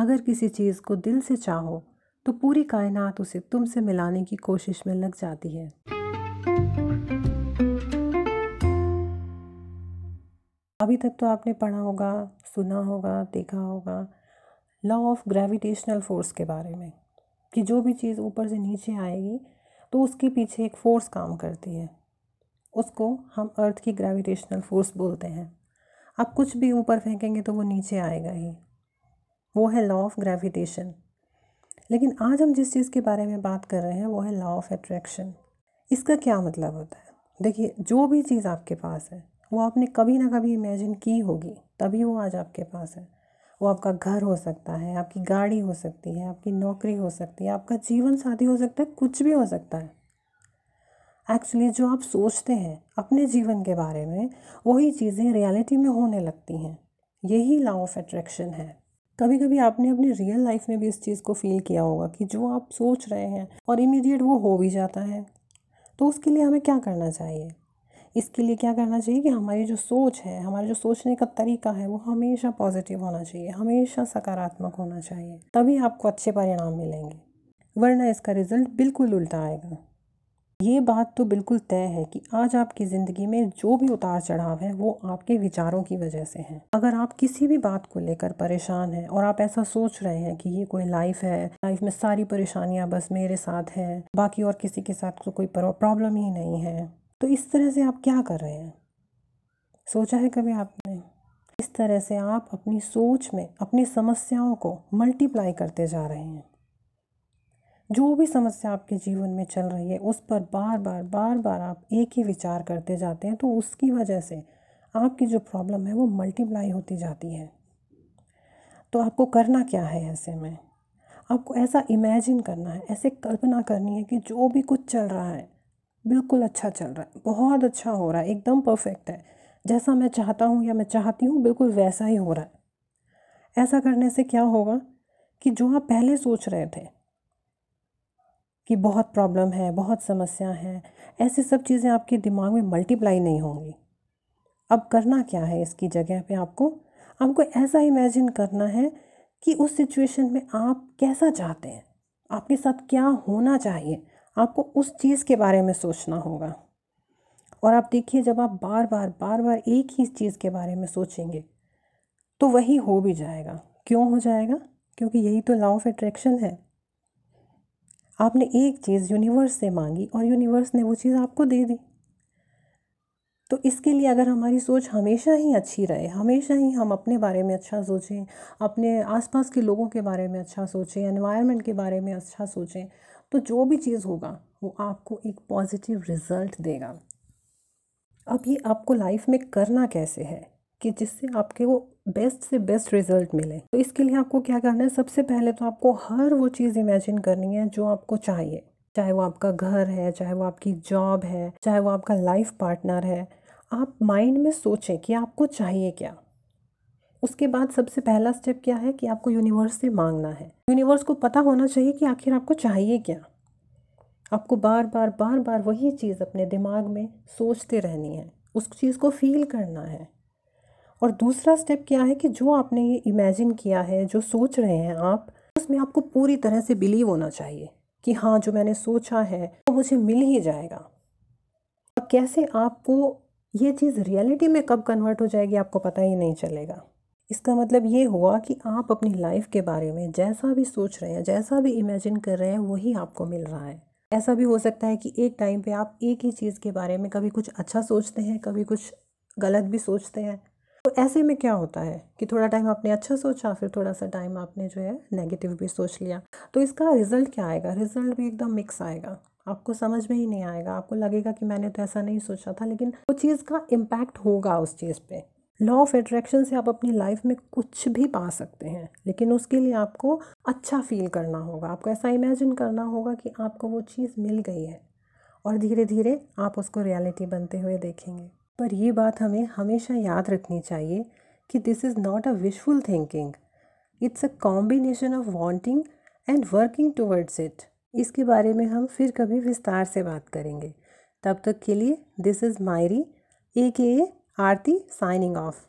अगर किसी चीज़ को दिल से चाहो तो पूरी कायनात उसे तुमसे मिलाने की कोशिश में लग जाती है। अभी तक तो आपने पढ़ा होगा, सुना होगा, देखा होगा लॉ ऑफ़ ग्रेविटेशनल फोर्स के बारे में, कि जो भी चीज़ ऊपर से नीचे आएगी तो उसके पीछे एक फ़ोर्स काम करती है। उसको हम अर्थ की ग्रेविटेशनल फोर्स बोलते हैं। अब कुछ भी ऊपर फेंकेंगे तो वो नीचे आएगा ही। वो है लॉ ऑफ़ ग्रेविटेशन लेकिन आज हम जिस चीज़ के बारे में बात कर रहे हैं, वो है लॉ ऑफ़ अट्रैक्शन इसका क्या मतलब होता है? देखिए, जो भी चीज़ आपके पास है, वो आपने कभी ना कभी इमेजिन की होगी, तभी वो आज आपके पास है. वो आपका घर हो सकता है, आपकी गाड़ी हो सकती है, आपकी नौकरी हो सकती है, आपका जीवन साथी हो सकता है, कुछ भी हो सकता है. एक्चुअली जो आप सोचते हैं, अपने जीवन के बारे में, वही चीज़ें रियलिटी में होने लगती हैं. यही लॉ ऑफ़ अट्रैक्शन है. कभी कभी आपने अपने रियल लाइफ में भी इस चीज़ को फील किया होगा कि जो आप सोच रहे हैं और इमीडिएट वो हो भी जाता है। तो उसके लिए हमें क्या करना चाहिए? इसके लिए क्या करना चाहिए कि हमारी जो सोच है, हमारा जो सोचने का तरीका है, वो हमेशा पॉजिटिव होना चाहिए, हमेशा सकारात्मक होना चाहिए, तभी आपको अच्छे परिणाम मिलेंगे। वरना इसका रिज़ल्ट बिल्कुल उल्टा आएगा। ये बात तो बिल्कुल तय है कि आज आपकी ज़िंदगी में जो भी उतार चढ़ाव है, वो आपके विचारों की वजह से है। अगर आप किसी भी बात को लेकर परेशान हैं और आप ऐसा सोच रहे हैं कि ये कोई लाइफ है, लाइफ में सारी परेशानियाँ बस मेरे साथ हैं, बाकी और किसी के साथ तो कोई प्रॉब्लम ही नहीं है तो इस तरह से आप क्या कर रहे हैं? सोचा है कभी आपने? इस तरह से आप अपनी सोच में, अपनी समस्याओं को मल्टीप्लाई करते जा रहे हैं। जो भी समस्या आपके जीवन में चल रही है, उस पर बार बार बार बार आप एक ही विचार करते जाते हैं तो उसकी वजह से आपकी जो प्रॉब्लम है वो मल्टीप्लाई होती जाती है। तो आपको करना क्या है ऐसे में? आपको ऐसा इमेजिन करना है, ऐसे कल्पना करनी है कि जो भी कुछ चल रहा है, बिल्कुल अच्छा चल रहा है, बहुत अच्छा हो रहा है, एकदम परफेक्ट है। जैसा मैं चाहता हूँ या मैं चाहती हूँ, बिल्कुल वैसा ही हो रहा है। ऐसा करने से क्या होगा कि जो आप पहले सोच रहे थे कि बहुत प्रॉब्लम है, बहुत समस्या है, ऐसी सब चीज़ें आपके दिमाग में मल्टीप्लाई नहीं होंगी। अब करना क्या है इसकी जगह पे आपको? आपको ऐसा इमेजिन करना है कि उस सिचुएशन में आप कैसा चाहते हैं? आपके साथ क्या होना चाहिए? आपको उस चीज़ के बारे में सोचना होगा। और आप देखिए, जब आप बार बार बार बार एक ही चीज़ के बारे में सोचेंगे तो वही हो भी जाएगा। क्यों हो जाएगा? क्योंकि यही तो लॉ ऑफ़ अट्रैक्शन है। आपने एक चीज़ यूनिवर्स से मांगी और यूनिवर्स ने वो चीज़ आपको दे दी। तो इसके लिए अगर हमारी सोच हमेशा ही अच्छी रहे, हमेशा ही हम अपने बारे में अच्छा सोचें, अपने आसपास के लोगों के बारे में अच्छा सोचें एनवायरनमेंट के बारे में अच्छा सोचें तो जो भी चीज़ होगा, वो आपको एक पॉजिटिव रिज़ल्ट देगा। अब ये आपको लाइफ में करना कैसे है? कि जिससे आपके वो बेस्ट से बेस्ट रिज़ल्ट मिले। तो इसके लिए आपको क्या करना है? सबसे पहले तो आपको हर वो चीज़ इमेजिन करनी है जो आपको चाहिए। चाहे वो आपका घर है, चाहे वो आपकी जॉब है, चाहे वो आपका लाइफ पार्टनर है, आप माइंड में सोचें कि आपको चाहिए क्या। उसके बाद सबसे पहला स्टेप क्या है? कि आपको यूनिवर्स से मांगना है। यूनिवर्स को पता होना चाहिए कि आखिर आपको चाहिए क्या। आपको बार बार बार बार वही चीज़ अपने दिमाग में सोचते रहनी है। उस चीज़ को फील करना है। और दूसरा स्टेप क्या है कि जो आपने ये इमेजिन किया है, जो सोच रहे हैं आप, उसमें आपको पूरी तरह से बिलीव होना चाहिए कि हाँ जो मैंने सोचा है, वो मुझे मिल ही जाएगा। और कैसे आपको ये चीज़ रियलिटी में कब कन्वर्ट हो जाएगी, आपको पता ही नहीं चलेगा। इसका मतलब ये हुआ कि आप अपनी लाइफ के बारे में जैसा भी सोच रहे हैं, जैसा भी इमेजिन कर रहे हैं, वही आपको मिल रहा है। ऐसा भी हो सकता है कि एक टाइम पे आप एक ही चीज़ के बारे में कभी कुछ अच्छा सोचते हैं, कभी कुछ गलत भी सोचते हैं। तो ऐसे में क्या होता है कि थोड़ा टाइम आपने अच्छा सोचा, फिर थोड़ा सा टाइम आपने जो है नेगेटिव भी सोच लिया। तो इसका रिज़ल्ट क्या आएगा? रिज़ल्ट भी एकदम मिक्स आएगा। आपको समझ में ही नहीं आएगा। आपको लगेगा कि मैंने तो ऐसा नहीं सोचा था, लेकिन वो चीज़ का इम्पैक्ट होगा उस चीज़ पे। लॉ ऑफ़ अट्रैक्शन से आप अपनी लाइफ में कुछ भी पा सकते हैं, लेकिन उसके लिए आपको अच्छा फील करना होगा। आपको ऐसा इमेजिन करना होगा कि आपको वो चीज़ मिल गई है। और धीरे धीरे आप उसको रियलिटी बनते हुए देखेंगे। पर ये बात हमें हमेशा याद रखनी चाहिए कि this is not a wishful thinking it's a combination of wanting and working towards it इसके बारे में हम फिर कभी विस्तार से बात करेंगे। तब तक के लिए दिस इज़ मायरी ए के ए आरती साइनिंग ऑफ़